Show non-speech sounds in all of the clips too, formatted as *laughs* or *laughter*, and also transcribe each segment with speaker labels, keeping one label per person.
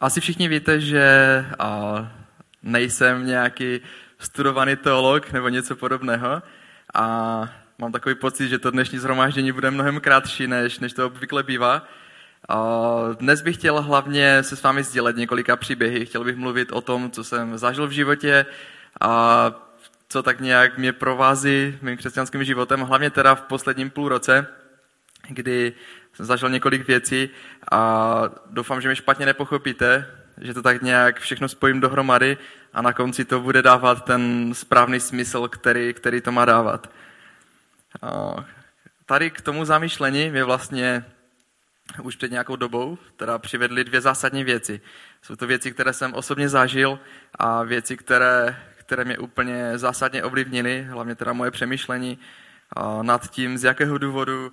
Speaker 1: Asi všichni víte, že a, nejsem nějaký studovaný teolog nebo něco podobného a mám takový pocit, že to dnešní zhromáždění bude mnohem krátší, než, než to obvykle bývá. A dnes bych chtěl hlavně se s vámi sdělit několika příběhy. Chtěl bych mluvit o tom, co jsem zažil v životě a co tak nějak mě provází mým křesťanským životem, hlavně teda v posledním půl roce, kdy jsem zažil několik věcí a doufám, že mi špatně nepochopíte, že to tak nějak všechno spojím dohromady a na konci to bude dávat ten správný smysl, který, který to má dávat. Tady k tomu zamýšlení mě vlastně už před nějakou dobou teda přivedly dvě zásadní věci. Jsou to věci, které jsem osobně zažil a věci, které, které mě úplně zásadně ovlivnily, hlavně teda moje přemýšlení nad tím, z jakého důvodu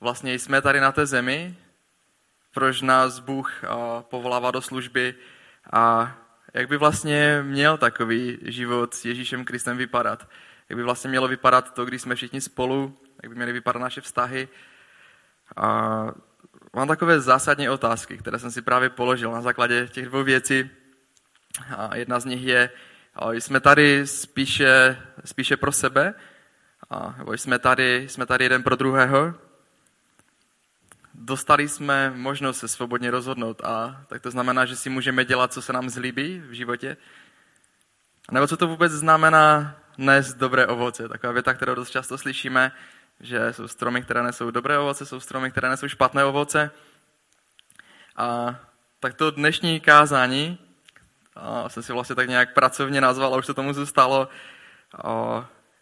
Speaker 1: vlastně jsme tady na té zemi, proč nás Bůh povolává do služby a jak by vlastně měl takový život s Ježíšem Kristem vypadat. Jak by vlastně mělo vypadat to, když jsme všichni spolu, jak by měly vypadat naše vztahy. A mám takové zásadní otázky, které jsem si právě položil na základě těch dvou věcí. A jedna z nich je, jsme tady spíše, spíše pro sebe, a, jsme tady, jsme tady jeden pro druhého, dostali jsme možnost se svobodně rozhodnout a tak to znamená, že si můžeme dělat, co se nám zlíbí v životě. Nebo co to vůbec znamená nést dobré ovoce. Taková věta, kterou dost často slyšíme, že jsou stromy, které nesou dobré ovoce, jsou stromy, které nesou špatné ovoce. A tak to dnešní kázání, a jsem si vlastně tak nějak pracovně nazval, a už to tomu zůstalo,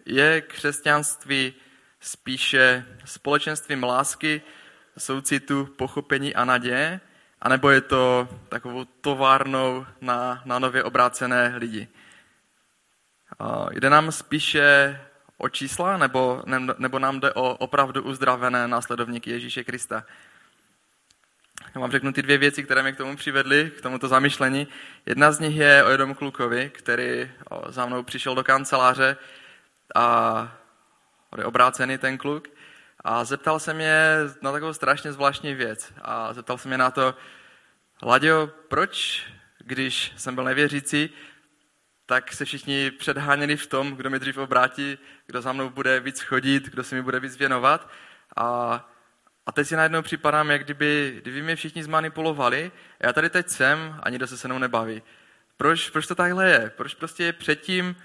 Speaker 1: je křesťanství spíše společenstvím lásky, soucitu, pochopení a naděje, anebo je to takovou továrnou na, na nově obrácené lidi. Jde nám spíše o čísla, nebo, nebo nám jde o opravdu uzdravené následovníky Ježíše Krista? Já vám řeknu ty dvě věci, které mě k tomu přivedly, k tomuto zamyšlení. Jedna z nich je o jednom klukovi, který za mnou přišel do kanceláře a je obrácený ten kluk. A zeptal se mě na takovou strašně zvláštní věc. A zeptal se mě na to, Ladio, proč, když jsem byl nevěřící, tak se všichni předháněli v tom, kdo mi dřív obrátí, kdo za mnou bude víc chodit, kdo se mi bude víc věnovat. A, a teď si najednou připadám, jak kdyby, kdyby mě všichni zmanipulovali. Já tady teď jsem a nikdo se se mnou nebaví. Proč, proč to takhle je? Proč prostě předtím,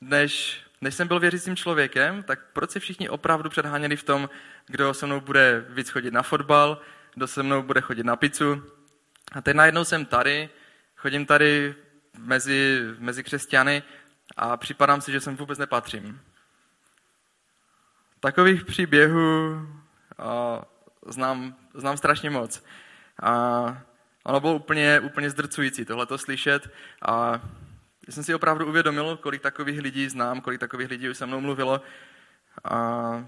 Speaker 1: než než jsem byl věřícím člověkem, tak proč se všichni opravdu předháněli v tom, kdo se mnou bude víc chodit na fotbal, kdo se mnou bude chodit na pizzu. A teď najednou jsem tady, chodím tady mezi, mezi křesťany a připadám si, že sem vůbec nepatřím. Takových příběhů a, znám, znám strašně moc. A ono bylo úplně, úplně zdrcující tohle to slyšet a já jsem si opravdu uvědomil, kolik takových lidí znám, kolik takových lidí už se mnou mluvilo. A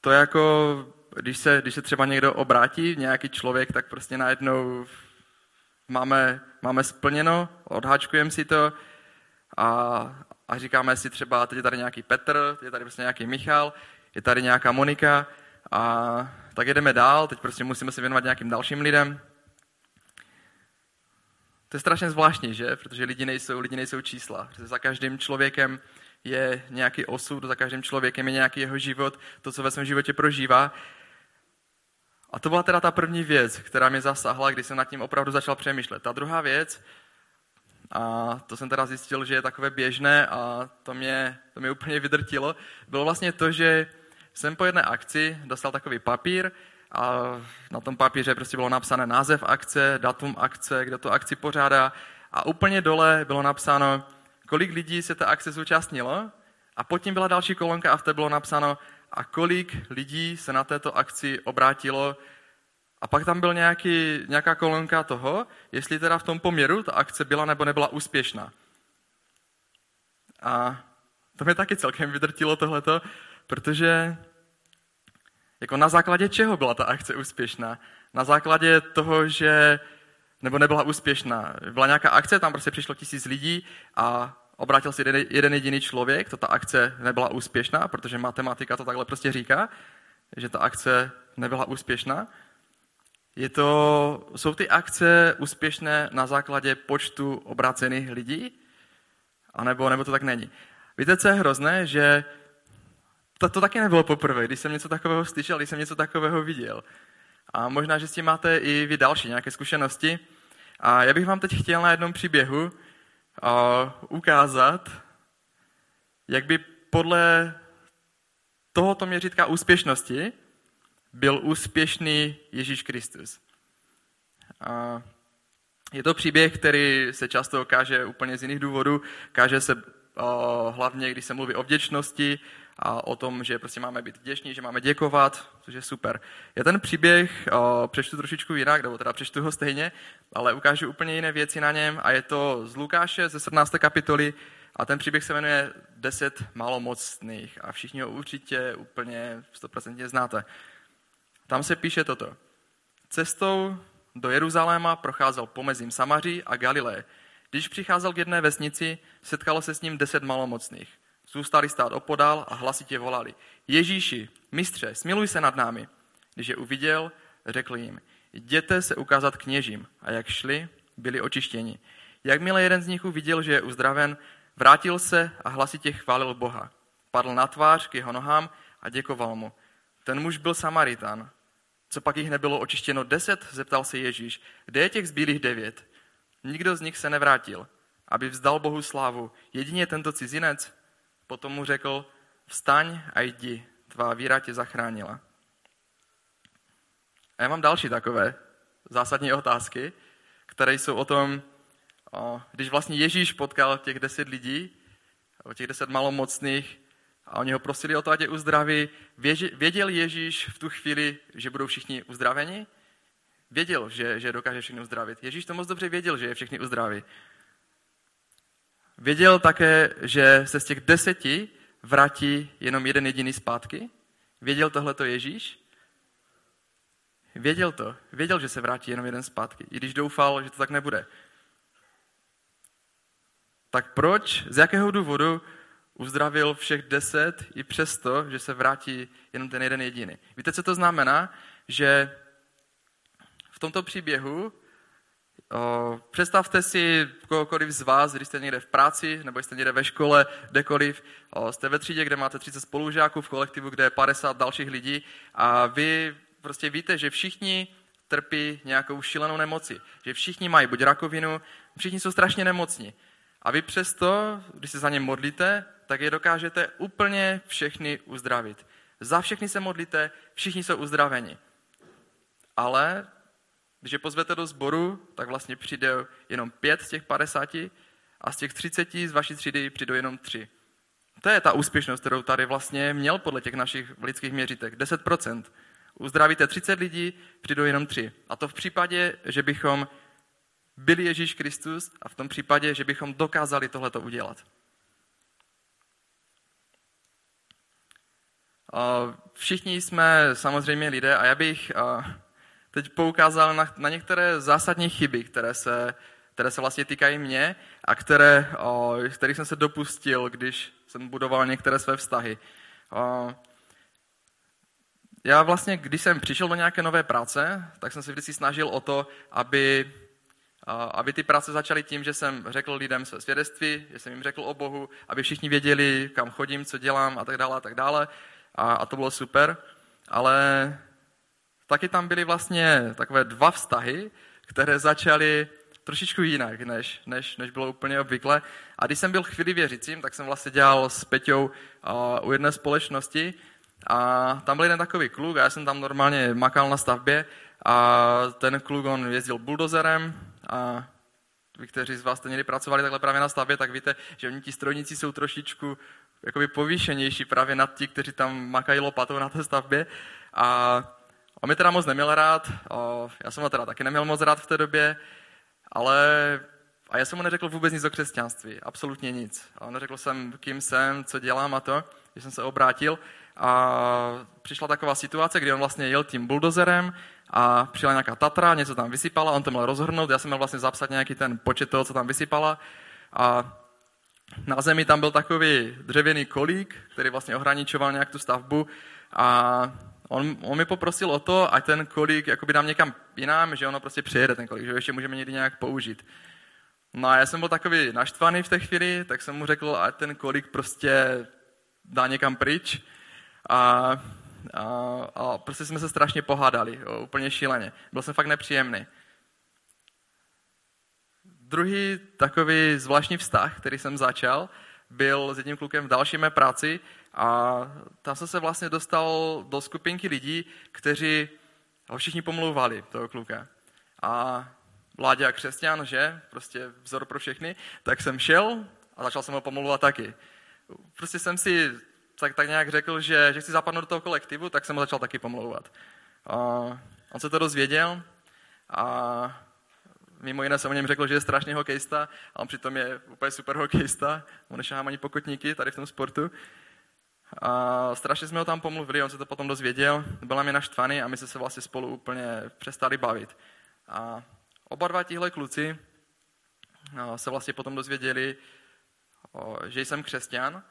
Speaker 1: to jako, když se, když se třeba někdo obrátí, nějaký člověk, tak prostě najednou máme, máme splněno, odháčkujeme si to a, a říkáme si třeba, teď je tady nějaký Petr, teď je tady prostě nějaký Michal, je tady nějaká Monika a tak jedeme dál, teď prostě musíme se věnovat nějakým dalším lidem. To je strašně zvláštní, že? Protože lidi nejsou, lidi nejsou čísla. Protože za každým člověkem je nějaký osud, za každým člověkem je nějaký jeho život, to, co ve svém životě prožívá. A to byla teda ta první věc, která mě zasahla, když jsem nad tím opravdu začal přemýšlet. Ta druhá věc, a to jsem teda zjistil, že je takové běžné a to mě, to mě úplně vydrtilo, bylo vlastně to, že jsem po jedné akci dostal takový papír, a na tom papíře prostě bylo napsané název akce, datum akce, kdo to akci pořádá. A úplně dole bylo napsáno, kolik lidí se ta akce zúčastnilo. A pod tím byla další kolonka a v té bylo napsáno, a kolik lidí se na této akci obrátilo. A pak tam byl nějaký, nějaká kolonka toho, jestli teda v tom poměru ta akce byla nebo nebyla úspěšná. A to mě taky celkem vydrtilo tohleto, protože jako na základě čeho byla ta akce úspěšná? Na základě toho, že nebo nebyla úspěšná. Byla nějaká akce, tam prostě přišlo tisíc lidí a obrátil se jeden, jeden jediný člověk, to ta akce nebyla úspěšná, protože matematika to takhle prostě říká, že ta akce nebyla úspěšná. Je to, jsou ty akce úspěšné na základě počtu obracených lidí? A nebo, nebo to tak není? Víte, co je hrozné? Že to, to taky nebylo poprvé, když jsem něco takového slyšel, když jsem něco takového viděl. A možná, že s tím máte i vy další nějaké zkušenosti. A já bych vám teď chtěl na jednom příběhu uh, ukázat, jak by podle tohoto měřítka úspěšnosti byl úspěšný Ježíš Kristus. A je to příběh, který se často káže úplně z jiných důvodů. Káže se o, hlavně, když se mluví o vděčnosti a o tom, že prostě máme být vděční, že máme děkovat, což je super. Já ten příběh přečtu trošičku jinak, nebo teda přečtu ho stejně, ale ukážu úplně jiné věci na něm a je to z Lukáše ze 17. kapitoly a ten příběh se jmenuje 10 malomocných a všichni ho určitě úplně 100% znáte. Tam se píše toto. Cestou do Jeruzaléma procházel pomezím Samaří a Galileje. Když přicházel k jedné vesnici, setkalo se s ním deset malomocných. Zůstali stát opodál a hlasitě volali. Ježíši, mistře, smiluj se nad námi. Když je uviděl, řekl jim, jděte se ukázat kněžím. A jak šli, byli očištěni. Jakmile jeden z nich uviděl, že je uzdraven, vrátil se a hlasitě chválil Boha. Padl na tvář k jeho nohám a děkoval mu. Ten muž byl Samaritan. Co pak jich nebylo očištěno deset, zeptal se Ježíš. Kde je těch zbylých devět? Nikdo z nich se nevrátil, aby vzdal Bohu slávu. Jedině tento cizinec. Potom mu řekl, vstaň a jdi, tvá víra tě zachránila. A já mám další takové zásadní otázky, které jsou o tom, když vlastně Ježíš potkal těch deset lidí, těch deset malomocných, a oni ho prosili o to, ať je uzdraví. Věděl Ježíš v tu chvíli, že budou všichni uzdraveni? Věděl, že, že dokáže všechny uzdravit. Ježíš to moc dobře věděl, že je všichni uzdraví. Věděl také, že se z těch deseti vrátí jenom jeden jediný zpátky? Věděl tohleto Ježíš? Věděl to. Věděl, že se vrátí jenom jeden zpátky, i když doufal, že to tak nebude. Tak proč, z jakého důvodu uzdravil všech deset i přesto, že se vrátí jenom ten jeden jediný. Víte, co to znamená? Že v tomto příběhu představte si kohokoliv z vás, když jste někde v práci, nebo jste někde ve škole, kdekoliv, o, jste ve třídě, kde máte 30 spolužáků, v kolektivu, kde je 50 dalších lidí a vy prostě víte, že všichni trpí nějakou šílenou nemoci. Že všichni mají buď rakovinu, všichni jsou strašně nemocní. A vy přesto, když se za ně modlíte, tak je dokážete úplně všechny uzdravit. Za všechny se modlíte, všichni jsou uzdraveni. Ale když je pozvete do sboru, tak vlastně přijde jenom pět z těch padesáti a z těch třiceti z vaší třídy přijdou jenom tři. To je ta úspěšnost, kterou tady vlastně měl podle těch našich lidských měřítek. 10%. Uzdravíte 30 lidí, přijdou jenom tři. A to v případě, že bychom byli Ježíš Kristus a v tom případě, že bychom dokázali tohleto udělat. Všichni jsme samozřejmě lidé a já bych teď poukázal na, na některé zásadní chyby, které se, které se vlastně týkají mě a které, kterých jsem se dopustil, když jsem budoval některé své vztahy. Já vlastně, když jsem přišel do nějaké nové práce, tak jsem se vždycky snažil o to, aby aby ty práce začaly tím, že jsem řekl lidem své svědectví, že jsem jim řekl o Bohu, aby všichni věděli, kam chodím, co dělám a tak dále a tak dále a, a to bylo super, ale taky tam byly vlastně takové dva vztahy, které začaly trošičku jinak, než, než, než bylo úplně obvykle. A když jsem byl chvíli věřícím, tak jsem vlastně dělal s Peťou uh, u jedné společnosti a tam byl jeden takový kluk a já jsem tam normálně makal na stavbě a ten kluk, on jezdil buldozerem a vy, kteří z vás jste někdy pracovali takhle právě na stavbě, tak víte, že oni ti strojníci jsou trošičku jakoby povýšenější právě nad ti, kteří tam makají lopatou na té stavbě. A on mi teda moc neměl rád, já jsem ho teda taky neměl moc rád v té době, ale a já jsem mu neřekl vůbec nic o křesťanství, absolutně nic. A neřekl jsem, kým jsem, co dělám a to, když jsem se obrátil. A přišla taková situace, kdy on vlastně jel tím buldozerem a přijela nějaká Tatra, něco tam vysypala, on to měl rozhrnout, já jsem měl vlastně zapsat nějaký ten počet toho, co tam vysypala. A na zemi tam byl takový dřevěný kolík, který vlastně ohraničoval nějak tu stavbu a on, on mi poprosil o to, ať ten kolík jakoby dám někam jinam, že ono prostě přijede ten kolík, že ještě můžeme někdy nějak použít. No a já jsem byl takový naštvaný v té chvíli, tak jsem mu řekl, ať ten kolík prostě dá někam pryč. A, a, a prostě jsme se strašně pohádali, jo, úplně šíleně. Byl jsem fakt nepříjemný. Druhý takový zvláštní vztah, který jsem začal, byl s jedním klukem v další mé práci a tam jsem se vlastně dostal do skupinky lidí, kteří ho všichni pomlouvali, toho kluka. A Vládě a křesťan, že? Prostě vzor pro všechny. Tak jsem šel a začal jsem ho pomlouvat taky. Prostě jsem si tak, tak nějak řekl, že, že chci zapadnout do toho kolektivu, tak jsem ho začal taky pomlouvat. A on se to dozvěděl a mimo jiné jsem o něm řekl, že je strašný hokejista a on přitom je úplně super hokejista. On nešahám ani pokotníky tady v tom sportu. A strašně jsme ho tam pomluvili, on se to potom dozvěděl, byl na mě naštvaný a my jsme se vlastně spolu úplně přestali bavit. A oba dva tihle kluci se vlastně potom dozvěděli, že jsem křesťan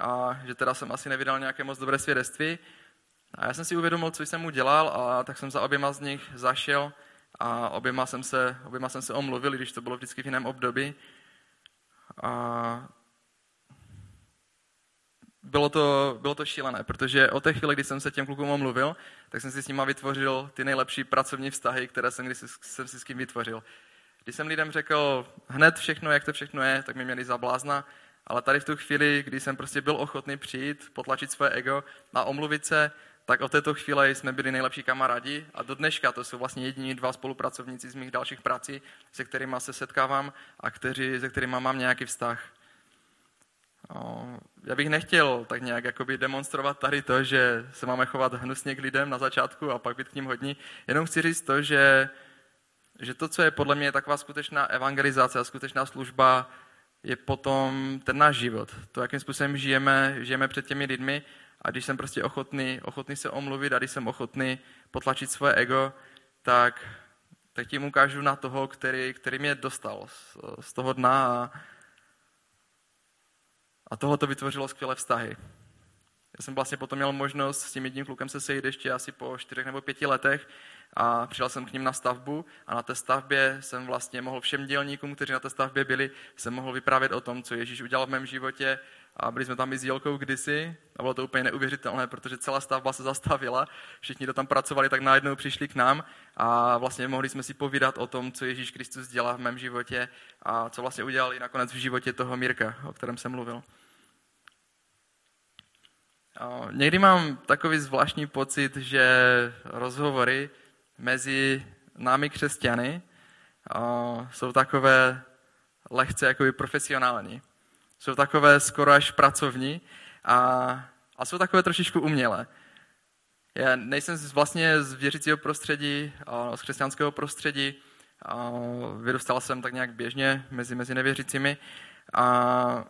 Speaker 1: a že teda jsem asi nevydal nějaké moc dobré svědectví. A já jsem si uvědomil, co jsem udělal a tak jsem za oběma z nich zašel a oběma jsem se, oběma jsem se omluvil, když to bylo vždycky v jiném období. A bylo to, bylo to šílené, protože od té chvíli, kdy jsem se těm klukům omluvil, tak jsem si s nimi vytvořil ty nejlepší pracovní vztahy, které jsem, kdy jsem si s kým vytvořil. Když jsem lidem řekl hned všechno, jak to všechno je, tak mě měli za blázna, ale tady v tu chvíli, kdy jsem prostě byl ochotný přijít, potlačit své ego a omluvit se, tak od této chvíle jsme byli nejlepší kamarádi a do dneška to jsou vlastně jediní dva spolupracovníci z mých dalších prací, se kterými se setkávám a kteří, se kterými mám nějaký vztah. Já bych nechtěl tak nějak jakoby demonstrovat tady to, že se máme chovat hnusně k lidem na začátku a pak být k ním hodní. Jenom chci říct to, že, že to, co je podle mě taková skutečná evangelizace a skutečná služba, je potom ten náš život. To, jakým způsobem žijeme, žijeme před těmi lidmi a když jsem prostě ochotný, ochotný se omluvit a když jsem ochotný potlačit svoje ego, tak, tak tím ukážu na toho, který, který mě dostal z, z toho dna a, a tohle to vytvořilo skvělé vztahy. Já jsem vlastně potom měl možnost s tím jedním klukem se sejít ještě asi po čtyřech nebo pěti letech a přijel jsem k ním na stavbu a na té stavbě jsem vlastně mohl všem dělníkům, kteří na té stavbě byli, jsem mohl vyprávět o tom, co Ježíš udělal v mém životě a byli jsme tam i s Jilkou kdysi a bylo to úplně neuvěřitelné, protože celá stavba se zastavila, všichni, kdo tam pracovali, tak najednou přišli k nám a vlastně mohli jsme si povídat o tom, co Ježíš Kristus dělá v mém životě a co vlastně udělal i nakonec v životě toho Mirka, o kterém jsem mluvil. Někdy mám takový zvláštní pocit, že rozhovory mezi námi křesťany jsou takové lehce jakoby profesionální. Jsou takové skoro až pracovní a, a jsou takové trošičku umělé. Já nejsem vlastně z věřícího prostředí, z křesťanského prostředí, vyrůstal jsem tak nějak běžně mezi, mezi nevěřícími a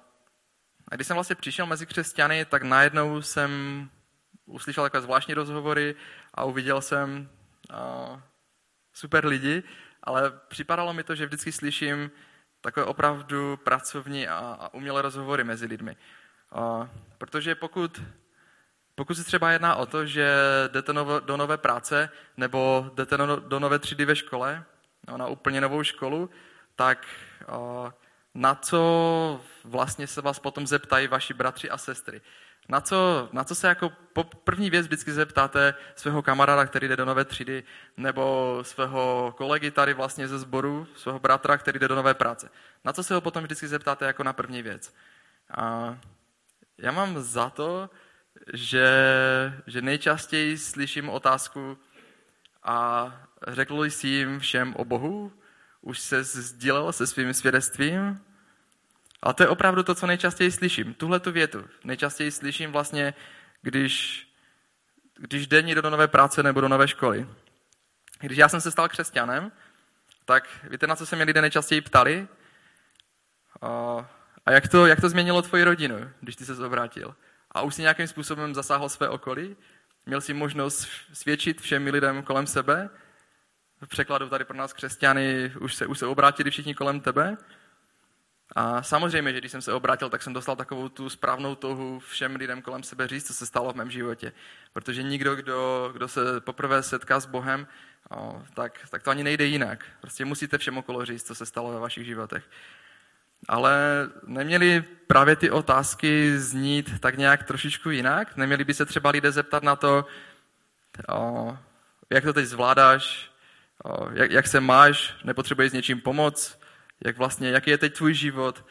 Speaker 1: a když jsem vlastně přišel mezi křesťany, tak najednou jsem uslyšel takové zvláštní rozhovory a uviděl jsem uh, super lidi, ale připadalo mi to, že vždycky slyším takové opravdu pracovní a, a umělé rozhovory mezi lidmi. Uh, protože pokud, pokud se třeba jedná o to, že jdete novo, do nové práce nebo jdete no, do nové třídy ve škole, no, na úplně novou školu, tak uh, na co vlastně se vás potom zeptají vaši bratři a sestry. Na co, na co se jako po první věc vždycky zeptáte svého kamaráda, který jde do nové třídy, nebo svého kolegy tady vlastně ze sboru, svého bratra, který jde do nové práce. Na co se ho potom vždycky zeptáte jako na první věc. A já mám za to, že, že nejčastěji slyším otázku a řekl jsi jim všem o Bohu, už se sdílel se svým svědectvím. Ale to je opravdu to, co nejčastěji slyším. Tuhle tu větu nejčastěji slyším vlastně, když, když jde někdo do nové práce nebo do nové školy. Když já jsem se stal křesťanem, tak víte, na co se mě lidé nejčastěji ptali? A jak to, jak to změnilo tvoji rodinu, když ty se obrátil? A už si nějakým způsobem zasáhl své okolí? Měl jsi možnost svědčit všem lidem kolem sebe? V překladu tady pro nás křesťany už se, už se obrátili všichni kolem tebe. A samozřejmě, že když jsem se obrátil, tak jsem dostal takovou tu správnou touhu všem lidem kolem sebe říct, co se stalo v mém životě. Protože nikdo, kdo, kdo se poprvé setká s Bohem, o, tak, tak to ani nejde jinak. Prostě musíte všem okolo říct, co se stalo ve vašich životech. Ale neměli právě ty otázky znít tak nějak trošičku jinak? Neměli by se třeba lidé zeptat na to, o, jak to teď zvládáš, jak, jak se máš, nepotřebuješ s něčím pomoc, jak vlastně, jaký je teď tvůj život.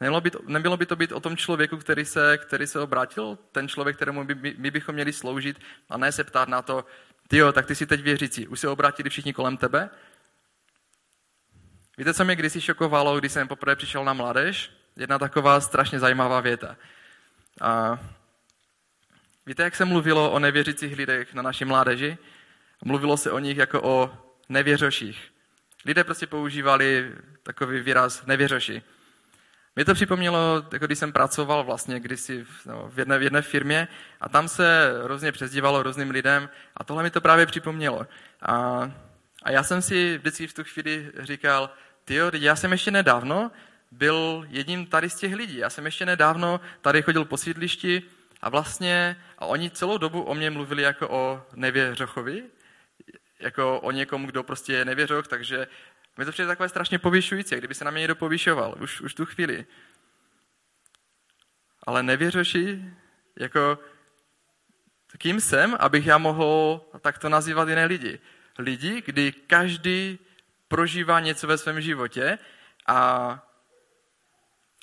Speaker 1: Nemělo by to, nemělo by to být o tom člověku, který se, který se obrátil, ten člověk, kterému my, my bychom měli sloužit a ne se ptát na to, ty jo, tak ty si teď věřící, už se obrátili všichni kolem tebe? Víte, co mě kdysi šokovalo, když jsem poprvé přišel na mládež? Jedna taková strašně zajímavá věta. A víte, jak se mluvilo o nevěřících lidech na naší mládeži? Mluvilo se o nich jako o nevěřoších. Lidé prostě používali takový výraz nevěřoši. Mě to připomnělo, jako když jsem pracoval vlastně kdysi v, no, v, jedné, v jedné firmě a tam se různě přezdívalo různým lidem a tohle mi to právě připomnělo. A, a já jsem si vždycky v tu chvíli říkal, tyjo, já jsem ještě nedávno byl jedním tady z těch lidí. Já jsem ještě nedávno tady chodil po sídlišti a vlastně a oni celou dobu o mě mluvili jako o nevěřochovi, jako o někom, kdo prostě je nevěřoch, takže mi to přijde takové strašně povyšující, kdyby se na mě někdo povyšoval, už, už tu chvíli. Ale nevěřoši, jako kým jsem, abych já mohl takto nazývat jiné lidi. Lidi, kdy každý prožívá něco ve svém životě a,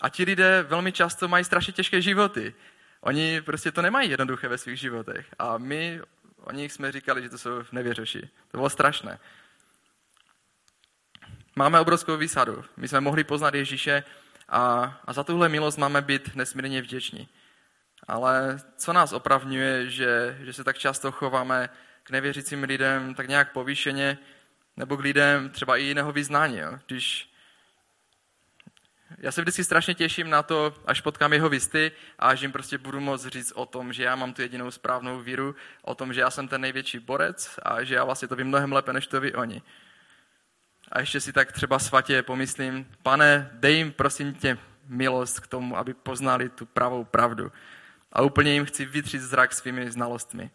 Speaker 1: a ti lidé velmi často mají strašně těžké životy. Oni prostě to nemají jednoduché ve svých životech. A my o nich jsme říkali, že to jsou nevěřoši. To bylo strašné. Máme obrovskou výsadu. My jsme mohli poznat Ježíše a, a za tuhle milost máme být nesmírně vděční. Ale co nás opravňuje, že, že se tak často chováme k nevěřícím lidem tak nějak povýšeně, nebo k lidem třeba i jiného vyznání. Jo? Když já se vždycky strašně těším na to, až potkám jeho visty a až jim prostě budu moct říct o tom, že já mám tu jedinou správnou víru, o tom, že já jsem ten největší borec a že já vlastně to vím mnohem lépe, než to ví oni. A ještě si tak třeba svatě pomyslím, pane, dej jim prosím tě milost k tomu, aby poznali tu pravou pravdu. A úplně jim chci vytřít zrak svými znalostmi.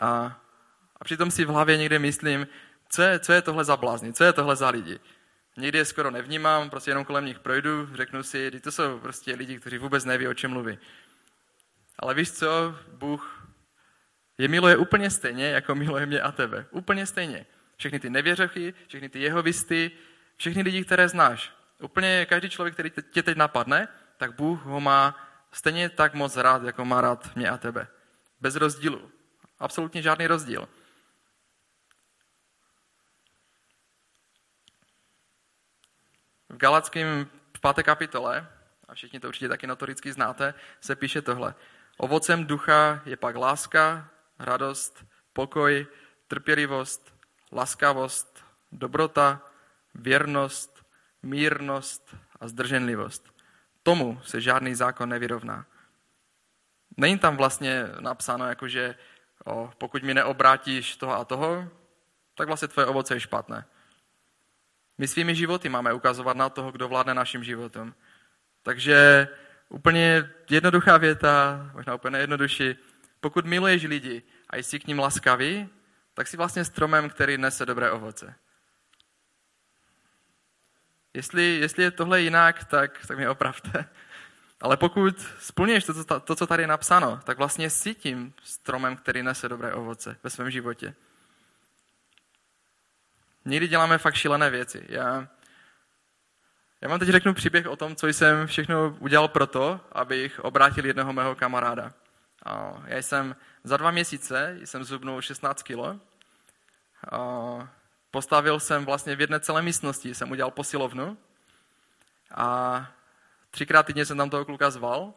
Speaker 1: A, a přitom si v hlavě někde myslím, co je, co je tohle za blázni, co je tohle za lidi. Někdy je skoro nevnímám, prostě jenom kolem nich projdu, řeknu si, to jsou prostě lidi, kteří vůbec neví, o čem mluví. Ale víš co, Bůh je miluje úplně stejně, jako miluje mě a tebe. Úplně stejně. Všechny ty nevěřochy, všechny ty jehovisty, všechny lidi, které znáš. Úplně každý člověk, který tě teď napadne, tak Bůh ho má stejně tak moc rád, jako má rád mě a tebe. Bez rozdílu. Absolutně žádný rozdíl. V Galackém v páté kapitole, a všichni to určitě taky notoricky znáte, se píše tohle. Ovocem ducha je pak láska, radost, pokoj, trpělivost, laskavost, dobrota, věrnost, mírnost a zdrženlivost. Tomu se žádný zákon nevyrovná. Není tam vlastně napsáno, jako že o, pokud mi neobrátíš toho a toho, tak vlastně tvoje ovoce je špatné. My svými životy máme ukazovat na toho, kdo vládne naším životem. Takže úplně jednoduchá věta, možná úplně jednodušší. Pokud miluješ lidi a jsi k ním laskavý, tak jsi vlastně stromem, který nese dobré ovoce. Jestli, jestli je tohle jinak, tak, tak mě opravte. *laughs* Ale pokud splňuješ to, to, to, co tady je napsáno, tak vlastně jsi tím stromem, který nese dobré ovoce ve svém životě. Někdy děláme fakt šílené věci. Já, já vám teď řeknu příběh o tom, co jsem všechno udělal pro to, abych obrátil jednoho mého kamaráda. A já jsem za dva měsíce jsem zubnul 16 kilo. A postavil jsem vlastně v jedné celé místnosti, jsem udělal posilovnu. A třikrát týdně jsem tam toho kluka zval.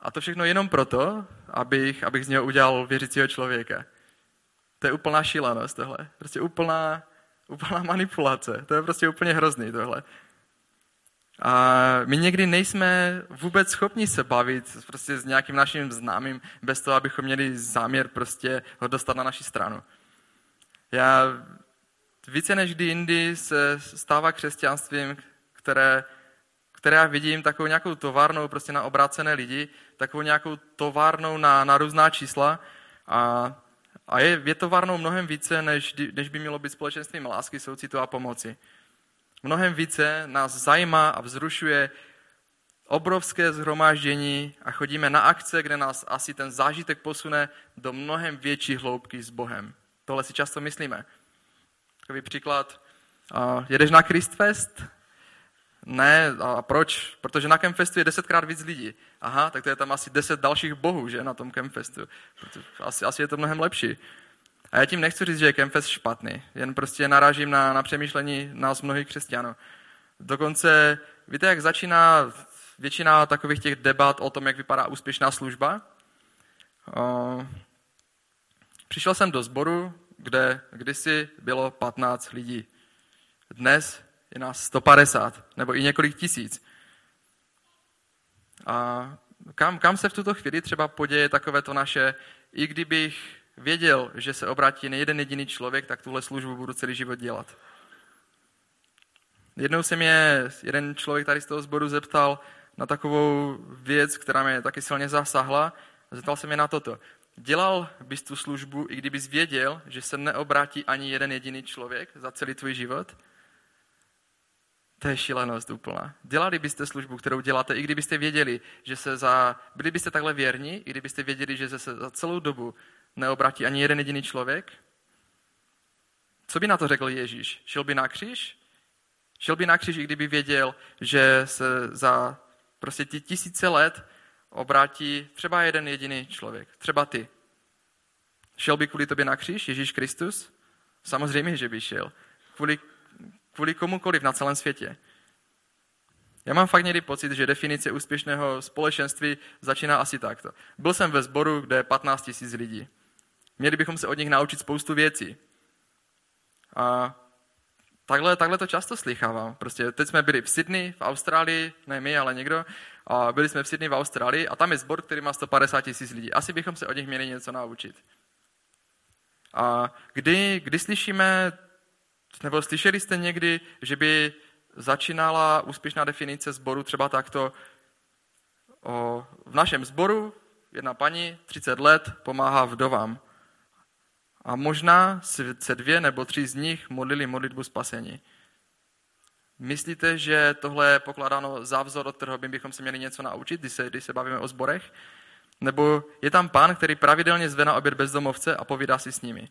Speaker 1: A to všechno jenom proto, abych, abych z něho udělal věřícího člověka. To je úplná šílenost tohle. Prostě úplná, úplná manipulace. To je prostě úplně hrozný tohle. A my někdy nejsme vůbec schopni se bavit prostě s nějakým naším známým bez toho, abychom měli záměr prostě ho dostat na naši stranu. Já více než kdy jindy se stává křesťanstvím, které které já vidím, takovou nějakou továrnou prostě na obrácené lidi, takovou nějakou továrnou na, na různá čísla a, a je, je továrnou mnohem více, než, než by mělo být společenstvím lásky, soucitu a pomoci. Mnohem více nás zajímá a vzrušuje obrovské zhromáždění a chodíme na akce, kde nás asi ten zážitek posune do mnohem větší hloubky s Bohem. Tohle si často myslíme. Takový příklad. jedeš na Christfest? Ne, a proč? Protože na Campfestu je desetkrát víc lidí. Aha, tak to je tam asi deset dalších bohů, že, na tom Campfestu. Asi, asi je to mnohem lepší. A já tím nechci říct, že je Campfest špatný, jen prostě narážím na, na přemýšlení nás mnohých křesťanů. Dokonce, víte, jak začíná většina takových těch debat o tom, jak vypadá úspěšná služba? O, přišel jsem do sboru, kde kdysi bylo 15 lidí. Dnes je nás 150 nebo i několik tisíc. A kam, kam se v tuto chvíli třeba poděje takové to naše, i kdybych věděl, že se obrátí nejeden jediný člověk, tak tuhle službu budu celý život dělat. Jednou se mě jeden člověk tady z toho sboru zeptal na takovou věc, která mě taky silně zasáhla. Zeptal se mě na toto. Dělal bys tu službu, i kdybys věděl, že se neobrátí ani jeden jediný člověk za celý tvůj život? To je šílenost úplná. Dělali byste službu, kterou děláte, i kdybyste věděli, že se za... Byli byste takhle věrní, i kdybyste věděli, že se za celou dobu neobratí ani jeden jediný člověk? Co by na to řekl Ježíš? Šel by na kříž? Šel by na kříž, i kdyby věděl, že se za prostě ti tisíce let obrátí třeba jeden jediný člověk, třeba ty. Šel by kvůli tobě na kříž Ježíš Kristus? Samozřejmě, že by šel. Kvůli, kvůli komukoliv na celém světě. Já mám fakt někdy pocit, že definice úspěšného společenství začíná asi takto. Byl jsem ve sboru, kde je 15 000 lidí. Měli bychom se od nich naučit spoustu věcí. A takhle, takhle to často slychávám. Prostě teď jsme byli v Sydney, v Austrálii, ne my, ale někdo, a byli jsme v Sydney v Austrálii a tam je sbor, který má 150 tisíc lidí. Asi bychom se od nich měli něco naučit. A kdy, kdy slyšíme, nebo slyšeli jste někdy, že by začínala úspěšná definice sboru třeba takto, o, v našem sboru jedna paní, 30 let, pomáhá vdovám. A možná se dvě nebo tři z nich modlili modlitbu spasení. Myslíte, že tohle je pokládáno za vzor, od kterého bychom se měli něco naučit, když se, když se bavíme o zborech? Nebo je tam pán, který pravidelně zve na oběd bezdomovce a povídá si s nimi?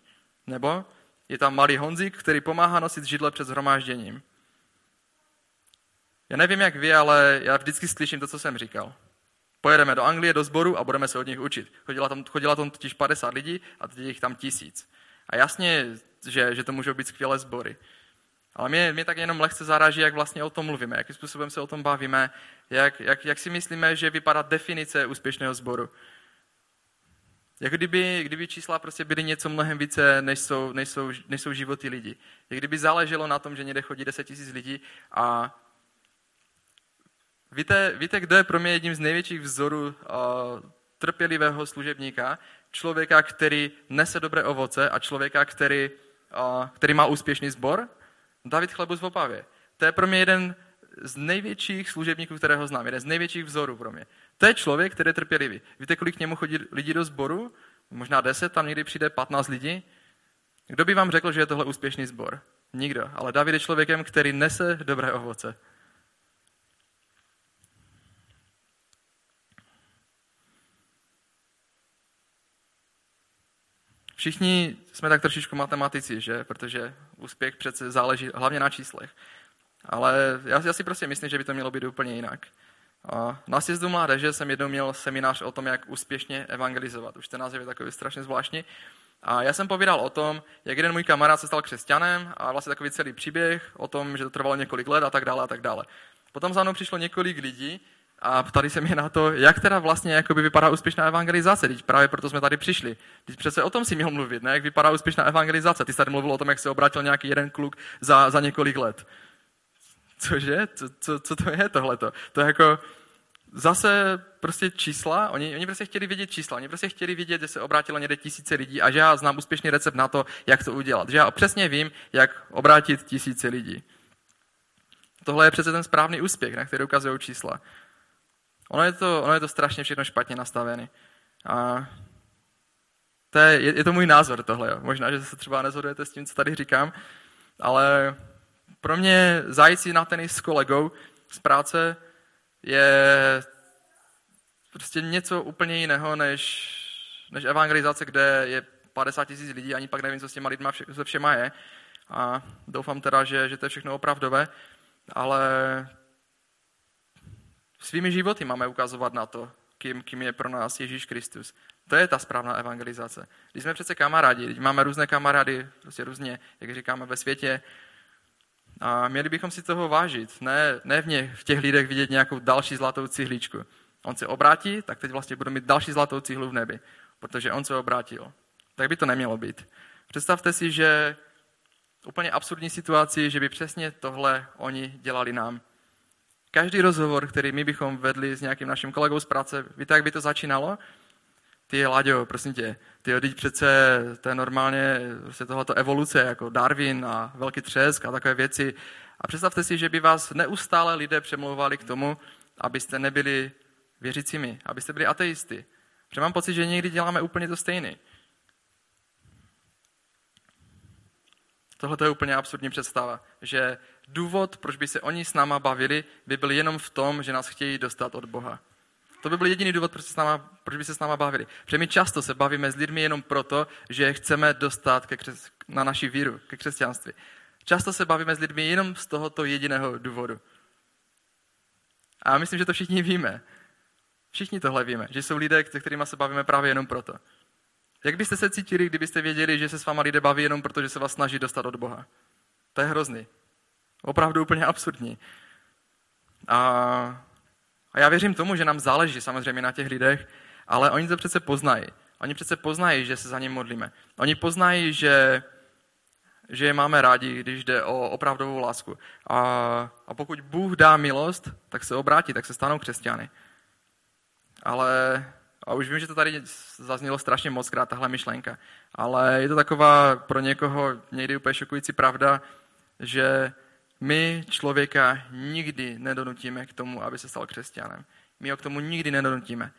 Speaker 1: Nebo je tam malý Honzik, který pomáhá nosit židle před zhromážděním? Já nevím, jak vy, ale já vždycky slyším to, co jsem říkal. Pojedeme do Anglie, do sboru a budeme se od nich učit. Chodila tam, chodila tam totiž 50 lidí a teď jich tam tisíc. A jasně, že, že to můžou být skvělé sbory. Ale mě, mě tak jenom lehce zaráží, jak vlastně o tom mluvíme, jakým způsobem se o tom bavíme, jak, jak, jak si myslíme, že vypadá definice úspěšného sboru. Jak kdyby, kdyby čísla prostě byly něco mnohem více, než jsou, než jsou, než jsou životy lidí. Jak kdyby záleželo na tom, že někde chodí 10 tisíc lidí a Víte, víte, kdo je pro mě jedním z největších vzorů uh, trpělivého služebníka? Člověka, který nese dobré ovoce a člověka, který, uh, který má úspěšný sbor? David Chlebus v Opavě. To je pro mě jeden z největších služebníků, kterého znám, jeden z největších vzorů pro mě. To je člověk, který je trpělivý. Víte, kolik k němu chodí lidí do sboru? Možná 10, tam někdy přijde 15 lidí. Kdo by vám řekl, že je tohle úspěšný sbor? Nikdo. Ale David je člověkem, který nese dobré ovoce. Všichni jsme tak trošičku matematici, že? Protože úspěch přece záleží hlavně na číslech. Ale já, já si prostě myslím, že by to mělo být úplně jinak. Na sjezdu mládeže jsem jednou měl seminář o tom, jak úspěšně evangelizovat. Už ten název je takový strašně zvláštní. A já jsem povídal o tom, jak jeden můj kamarád se stal křesťanem a vlastně takový celý příběh o tom, že to trvalo několik let a tak dále a tak dále. Potom za mnou přišlo několik lidí a ptali se mě na to, jak teda vlastně jakoby vypadá úspěšná evangelizace. Teď právě proto jsme tady přišli. Teď přece o tom si měl mluvit, ne? jak vypadá úspěšná evangelizace. Ty jsi tady mluvil o tom, jak se obrátil nějaký jeden kluk za, za několik let. Cože? Co, co, co to je tohleto? To je jako zase prostě čísla, oni, oni prostě chtěli vidět čísla, oni prostě chtěli vidět, že se obrátilo někde tisíce lidí a že já znám úspěšný recept na to, jak to udělat. Že já přesně vím, jak obrátit tisíce lidí. Tohle je přece ten správný úspěch, na který ukazují čísla. Ono je to, ono je to strašně všechno špatně nastavené. A to je, je, je to můj názor tohle. Jo. Možná, že se třeba nezhodujete s tím, co tady říkám, ale pro mě zajít si na tenis s kolegou z práce je prostě něco úplně jiného, než, než evangelizace, kde je 50 tisíc lidí, ani pak nevím, co s těma lidma vše, se všema je. A doufám teda, že, že to je všechno opravdové, ale svými životy máme ukazovat na to, kým, kým je pro nás Ježíš Kristus. To je ta správná evangelizace. Když jsme přece kamarádi, když máme různé kamarády, prostě různě, jak říkáme, ve světě, a měli bychom si toho vážit, ne, ne v, ně, v těch lidech vidět nějakou další zlatou cihličku. On se obrátí, tak teď vlastně bude mít další zlatou cihlu v nebi, protože on se obrátil. Tak by to nemělo být. Představte si, že úplně absurdní situaci, že by přesně tohle oni dělali nám. Každý rozhovor, který my bychom vedli s nějakým naším kolegou z práce, víte, jak by to začínalo? Ty, Láďo, prosím tě, ty teď přece, to je normálně prostě tohleto evoluce, jako Darwin a velký třesk a takové věci. A představte si, že by vás neustále lidé přemlouvali k tomu, abyste nebyli věřícími, abyste byli ateisty. Protože mám pocit, že někdy děláme úplně to stejné. Tohle je úplně absurdní představa, že důvod, proč by se oni s náma bavili, by byl jenom v tom, že nás chtějí dostat od Boha. To by byl jediný důvod, proč, se s náma, proč by se s náma bavili. Protože my často se bavíme s lidmi jenom proto, že chceme dostat ke křes, na naši víru, ke křesťanství. Často se bavíme s lidmi jenom z tohoto jediného důvodu. A myslím, že to všichni víme. Všichni tohle víme, že jsou lidé, se kterými se bavíme právě jenom proto. Jak byste se cítili, kdybyste věděli, že se s váma lidé baví jenom proto, že se vás snaží dostat od Boha? To je hrozný. Opravdu úplně absurdní. A a já věřím tomu, že nám záleží samozřejmě na těch lidech, ale oni to přece poznají. Oni přece poznají, že se za ně modlíme. Oni poznají, že, že je máme rádi, když jde o opravdovou lásku. A, a pokud Bůh dá milost, tak se obrátí, tak se stanou křesťany. Ale, a už vím, že to tady zaznělo strašně moc krát, tahle myšlenka, ale je to taková pro někoho někdy úplně šokující pravda, že my člověka nikdy nedonutíme k tomu, aby se stal křesťanem. My ho k tomu nikdy nedonutíme.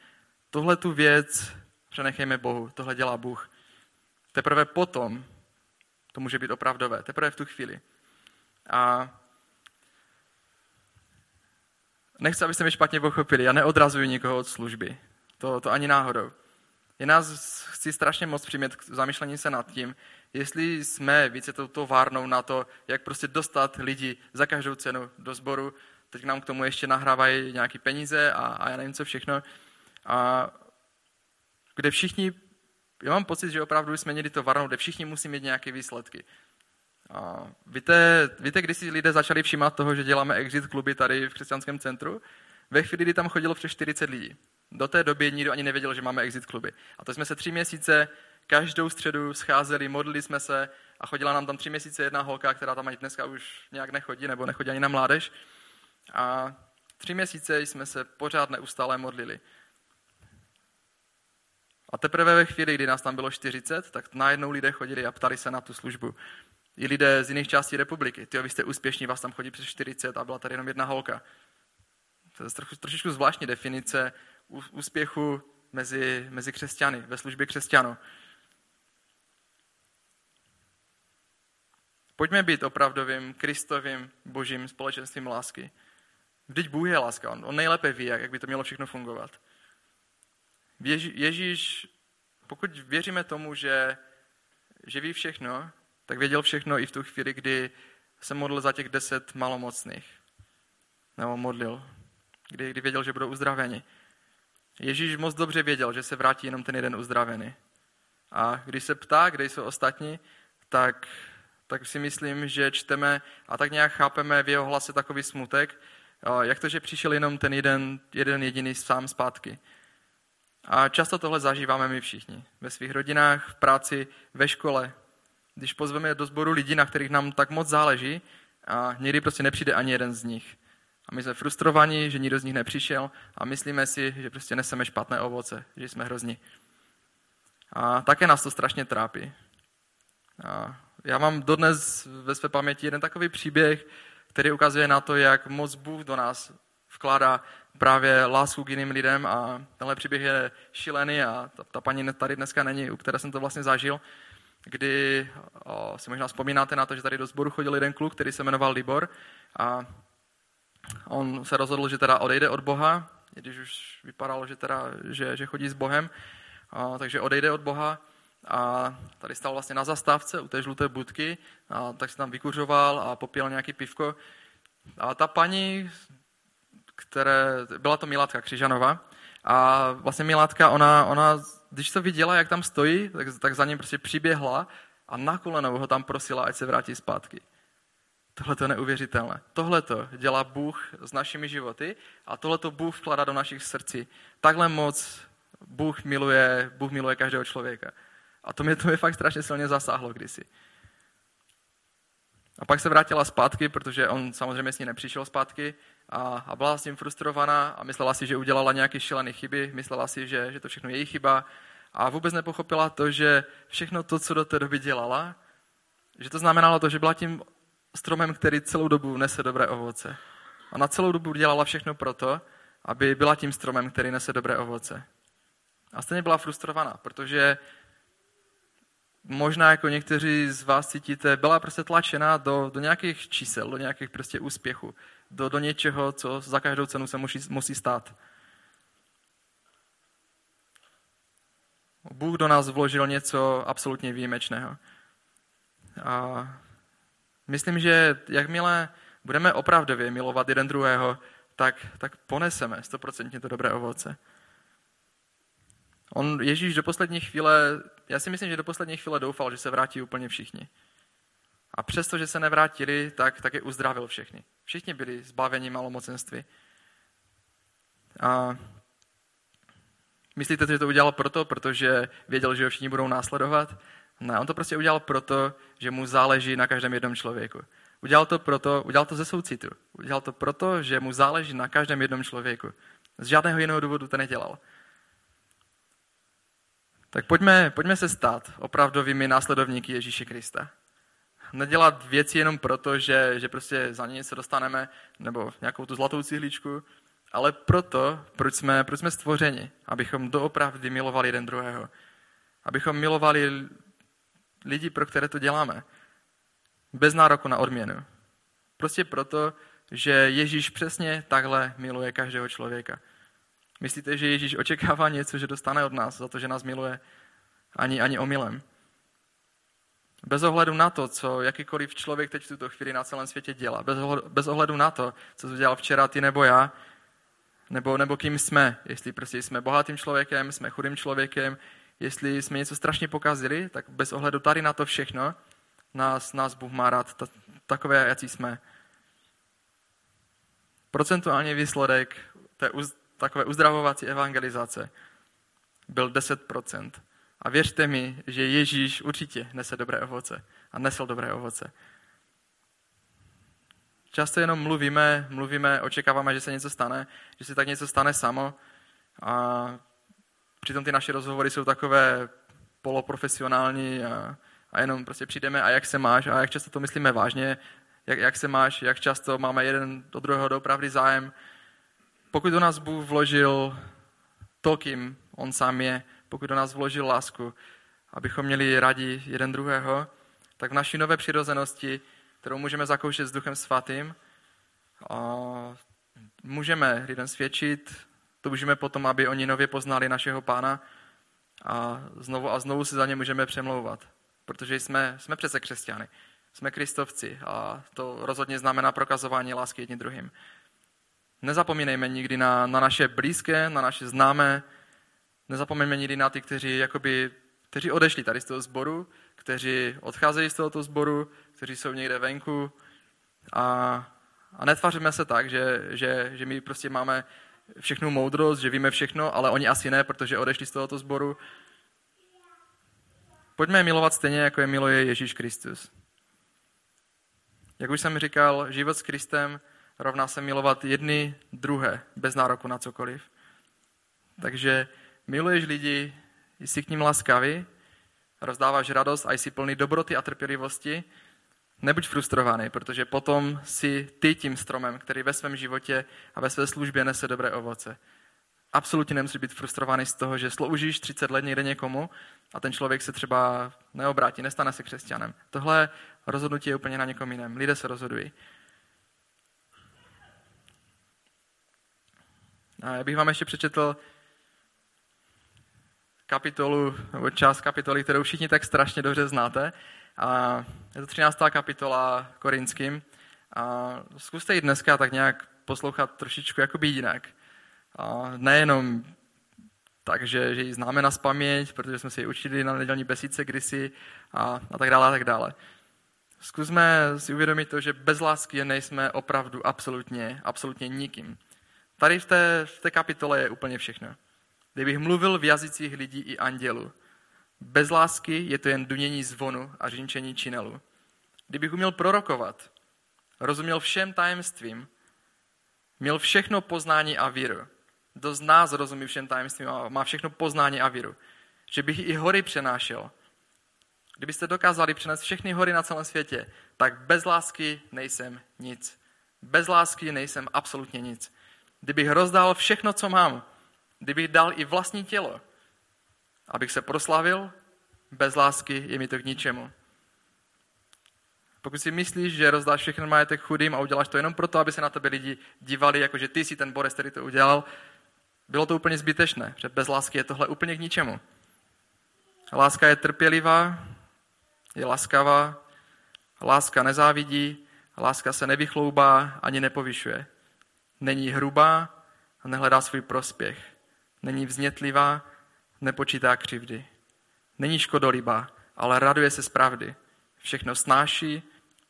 Speaker 1: Tohle tu věc přenechejme Bohu, tohle dělá Bůh. Teprve potom to může být opravdové, teprve v tu chvíli. A nechci, abyste mi špatně pochopili, já neodrazuji nikoho od služby. To, to ani náhodou. Je nás chci strašně moc přimět k zamýšlení se nad tím, jestli jsme více touto várnou na to, jak prostě dostat lidi za každou cenu do sboru, teď nám k tomu ještě nahrávají nějaké peníze a, a já nevím co všechno, a kde všichni, já mám pocit, že opravdu jsme měli to varnou, kde všichni musí mít nějaké výsledky. A víte, víte, když si lidé začali všímat toho, že děláme exit kluby tady v křesťanském centru? Ve chvíli, kdy tam chodilo přes 40 lidí. Do té doby nikdo ani nevěděl, že máme exit kluby. A to jsme se tři měsíce každou středu scházeli, modlili jsme se a chodila nám tam tři měsíce jedna holka, která tam ani dneska už nějak nechodí, nebo nechodí ani na mládež. A tři měsíce jsme se pořád neustále modlili. A teprve ve chvíli, kdy nás tam bylo 40, tak najednou lidé chodili a ptali se na tu službu. I lidé z jiných částí republiky. Ty, vy jste úspěšní, vás tam chodí přes 40 a byla tady jenom jedna holka. To je trochu, trošičku zvláštní definice úspěchu mezi, mezi křesťany, ve službě křesťanů. Pojďme být opravdovým, kristovým, božím společenstvím lásky. Vždyť Bůh je láska, on, on nejlépe ví, jak by to mělo všechno fungovat. Ježí, Ježíš, pokud věříme tomu, že, že ví všechno, tak věděl všechno i v tu chvíli, kdy se modlil za těch deset malomocných. Nebo modlil, kdy, kdy věděl, že budou uzdraveni. Ježíš moc dobře věděl, že se vrátí jenom ten jeden uzdravený. A když se ptá, kde jsou ostatní, tak tak si myslím, že čteme a tak nějak chápeme v jeho hlase takový smutek, jak to, že přišel jenom ten jeden, jeden jediný sám zpátky. A často tohle zažíváme my všichni. Ve svých rodinách, v práci, ve škole. Když pozveme do sboru lidi, na kterých nám tak moc záleží, a někdy prostě nepřijde ani jeden z nich. A my jsme frustrovaní, že nikdo z nich nepřišel a myslíme si, že prostě neseme špatné ovoce, že jsme hrozní. A také nás to strašně trápí. A já mám dodnes ve své paměti jeden takový příběh, který ukazuje na to, jak moc Bůh do nás vkládá právě lásku k jiným lidem a tenhle příběh je šílený a ta, ta paní tady dneska není, u které jsem to vlastně zažil, kdy o, si možná vzpomínáte na to, že tady do sboru chodil jeden kluk, který se jmenoval Libor a on se rozhodl, že teda odejde od Boha, když už vypadalo, že, teda, že, že chodí s Bohem, a, takže odejde od Boha a tady stál vlastně na zastávce u té žluté budky, a tak se tam vykuřoval a popíjel nějaký pivko. A ta paní, které, byla to Milátka Křižanova, a vlastně Milátka, ona, ona, když to viděla, jak tam stojí, tak, tak za ním prostě přiběhla a na kolenou ho tam prosila, ať se vrátí zpátky. Tohle to je neuvěřitelné. Tohle to dělá Bůh s našimi životy a tohle to Bůh vkládá do našich srdcí. Takhle moc Bůh miluje, Bůh miluje každého člověka. A to mě, to mě fakt strašně silně zasáhlo kdysi. A pak se vrátila zpátky, protože on samozřejmě s ní nepřišel zpátky a, a byla s tím frustrovaná a myslela si, že udělala nějaké šílené chyby, myslela si, že, že to všechno je její chyba a vůbec nepochopila to, že všechno to, co do té doby dělala, že to znamenalo to, že byla tím stromem, který celou dobu nese dobré ovoce. A na celou dobu dělala všechno proto, aby byla tím stromem, který nese dobré ovoce. A stejně byla frustrovaná, protože možná jako někteří z vás cítíte, byla prostě tlačena do, do nějakých čísel, do nějakých prostě úspěchů, do, do něčeho, co za každou cenu se musí, musí stát. Bůh do nás vložil něco absolutně výjimečného. A myslím, že jakmile budeme opravdově milovat jeden druhého, tak, tak poneseme stoprocentně to dobré ovoce. On, Ježíš do poslední chvíle, já si myslím, že do poslední chvíle doufal, že se vrátí úplně všichni. A přesto, že se nevrátili, tak, tak je uzdravil všechny. Všichni byli zbaveni malomocenství. A myslíte, že to udělal proto, protože věděl, že ho všichni budou následovat? Ne, on to prostě udělal proto, že mu záleží na každém jednom člověku. Udělal to proto, udělal to ze soucitu. Udělal to proto, že mu záleží na každém jednom člověku. Z žádného jiného důvodu to nedělal. Tak pojďme, pojďme se stát opravdovými následovníky Ježíše Krista. Nedělat věci jenom proto, že, že prostě za ně se dostaneme, nebo nějakou tu zlatou cihličku, ale proto, proč jsme, proč jsme stvořeni, abychom doopravdy milovali jeden druhého. Abychom milovali lidi, pro které to děláme. Bez nároku na odměnu. Prostě proto, že Ježíš přesně takhle miluje každého člověka. Myslíte, že Ježíš očekává něco, že dostane od nás za to, že nás miluje? Ani, ani omylem. Bez ohledu na to, co jakýkoliv člověk teď v tuto chvíli na celém světě dělá, bez ohledu, bez ohledu na to, co to dělal včera ty nebo já, nebo, nebo kým jsme, jestli prostě jsme bohatým člověkem, jsme chudým člověkem, jestli jsme něco strašně pokazili, tak bez ohledu tady na to všechno, nás, nás Bůh má rád, ta, takové, jaký jsme. Procentuální výsledek té, takové uzdravovací evangelizace byl 10%. A věřte mi, že Ježíš určitě nese dobré ovoce a nesl dobré ovoce. Často jenom mluvíme, mluvíme, očekáváme, že se něco stane, že se tak něco stane samo a přitom ty naše rozhovory jsou takové poloprofesionální a, a jenom prostě přijdeme a jak se máš a jak často to myslíme vážně, jak, jak se máš, jak často máme jeden do druhého opravdu zájem, pokud do nás Bůh vložil to, kým On sám je, pokud do nás vložil lásku, abychom měli rádi jeden druhého, tak v naší nové přirozenosti, kterou můžeme zakoušet s Duchem Svatým, můžeme lidem svědčit, toužíme potom, aby oni nově poznali našeho pána a znovu a znovu si za ně můžeme přemlouvat, protože jsme, jsme přece křesťany, jsme kristovci a to rozhodně znamená prokazování lásky jedním druhým. Nezapomínejme nikdy na, na naše blízké, na naše známé, nezapomeňme nikdy na ty, kteří, jakoby, kteří odešli tady z toho sboru, kteří odcházejí z tohoto sboru, kteří jsou někde venku a, a netváříme se tak, že, že, že my prostě máme všechnu moudrost, že víme všechno, ale oni asi ne, protože odešli z tohoto sboru. Pojďme je milovat stejně, jako je miluje Ježíš Kristus. Jak už jsem říkal, život s Kristem rovná se milovat jedny druhé, bez nároku na cokoliv. Takže miluješ lidi, jsi k ním laskavý, rozdáváš radost a jsi plný dobroty a trpělivosti, Nebuď frustrovaný, protože potom si ty tím stromem, který ve svém životě a ve své službě nese dobré ovoce. Absolutně nemusíš být frustrovaný z toho, že sloužíš 30 let někde někomu a ten člověk se třeba neobrátí, nestane se křesťanem. Tohle rozhodnutí je úplně na někom jiném. Lidé se rozhodují. A já bych vám ještě přečetl kapitolu, nebo část kapitoly, kterou všichni tak strašně dobře znáte. A je to 13. kapitola Korinským. A zkuste ji dneska tak nějak poslouchat trošičku jakoby jinak. A nejenom tak, že, že ji známe na spaměť, protože jsme si ji učili na nedělní besídce kdysi a, a tak dále a tak dále. Zkusme si uvědomit to, že bez lásky nejsme opravdu absolutně, absolutně nikým. Tady v té, v té kapitole je úplně všechno. Kdybych mluvil v jazycích lidí i andělu, bez lásky je to jen dunění zvonu a řinčení činelu. Kdybych uměl prorokovat, rozuměl všem tajemstvím, měl všechno poznání a víru. Kdo z nás rozumí všem tajemstvím a má všechno poznání a víru. Že bych i hory přenášel. Kdybyste dokázali přenést všechny hory na celém světě, tak bez lásky nejsem nic. Bez lásky nejsem absolutně nic. Kdybych rozdal všechno, co mám, kdybych dal i vlastní tělo, abych se proslavil, bez lásky je mi to k ničemu. Pokud si myslíš, že rozdáš všechny majetek chudým a uděláš to jenom proto, aby se na tebe lidi dívali, jako že ty jsi ten Boris, který to udělal, bylo to úplně zbytečné, že bez lásky je tohle úplně k ničemu. Láska je trpělivá, je laskavá, láska nezávidí, láska se nevychloubá ani nepovyšuje. Není hrubá a nehledá svůj prospěch. Není vznětlivá, nepočítá křivdy. Není škodolibá, ale raduje se z pravdy. Všechno snáší,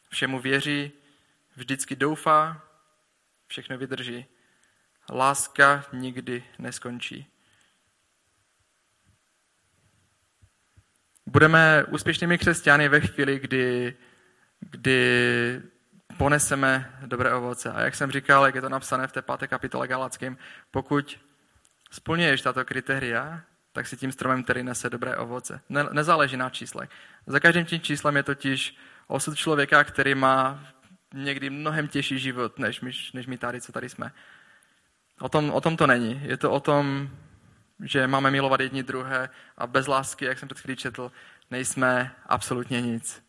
Speaker 1: všemu věří, vždycky doufá, všechno vydrží. Láska nikdy neskončí. Budeme úspěšnými křesťany ve chvíli, kdy, kdy poneseme dobré ovoce. A jak jsem říkal, jak je to napsané v té páté kapitole Galackým, pokud splňuješ tato kritéria, tak si tím stromem, který nese dobré ovoce. Ne, nezáleží na číslech. Za každým tím číslem je totiž osud člověka, který má někdy mnohem těžší život, než my, než my tady, co tady jsme. O tom, o tom to není. Je to o tom, že máme milovat jedni druhé a bez lásky, jak jsem před chvílí četl, nejsme absolutně nic.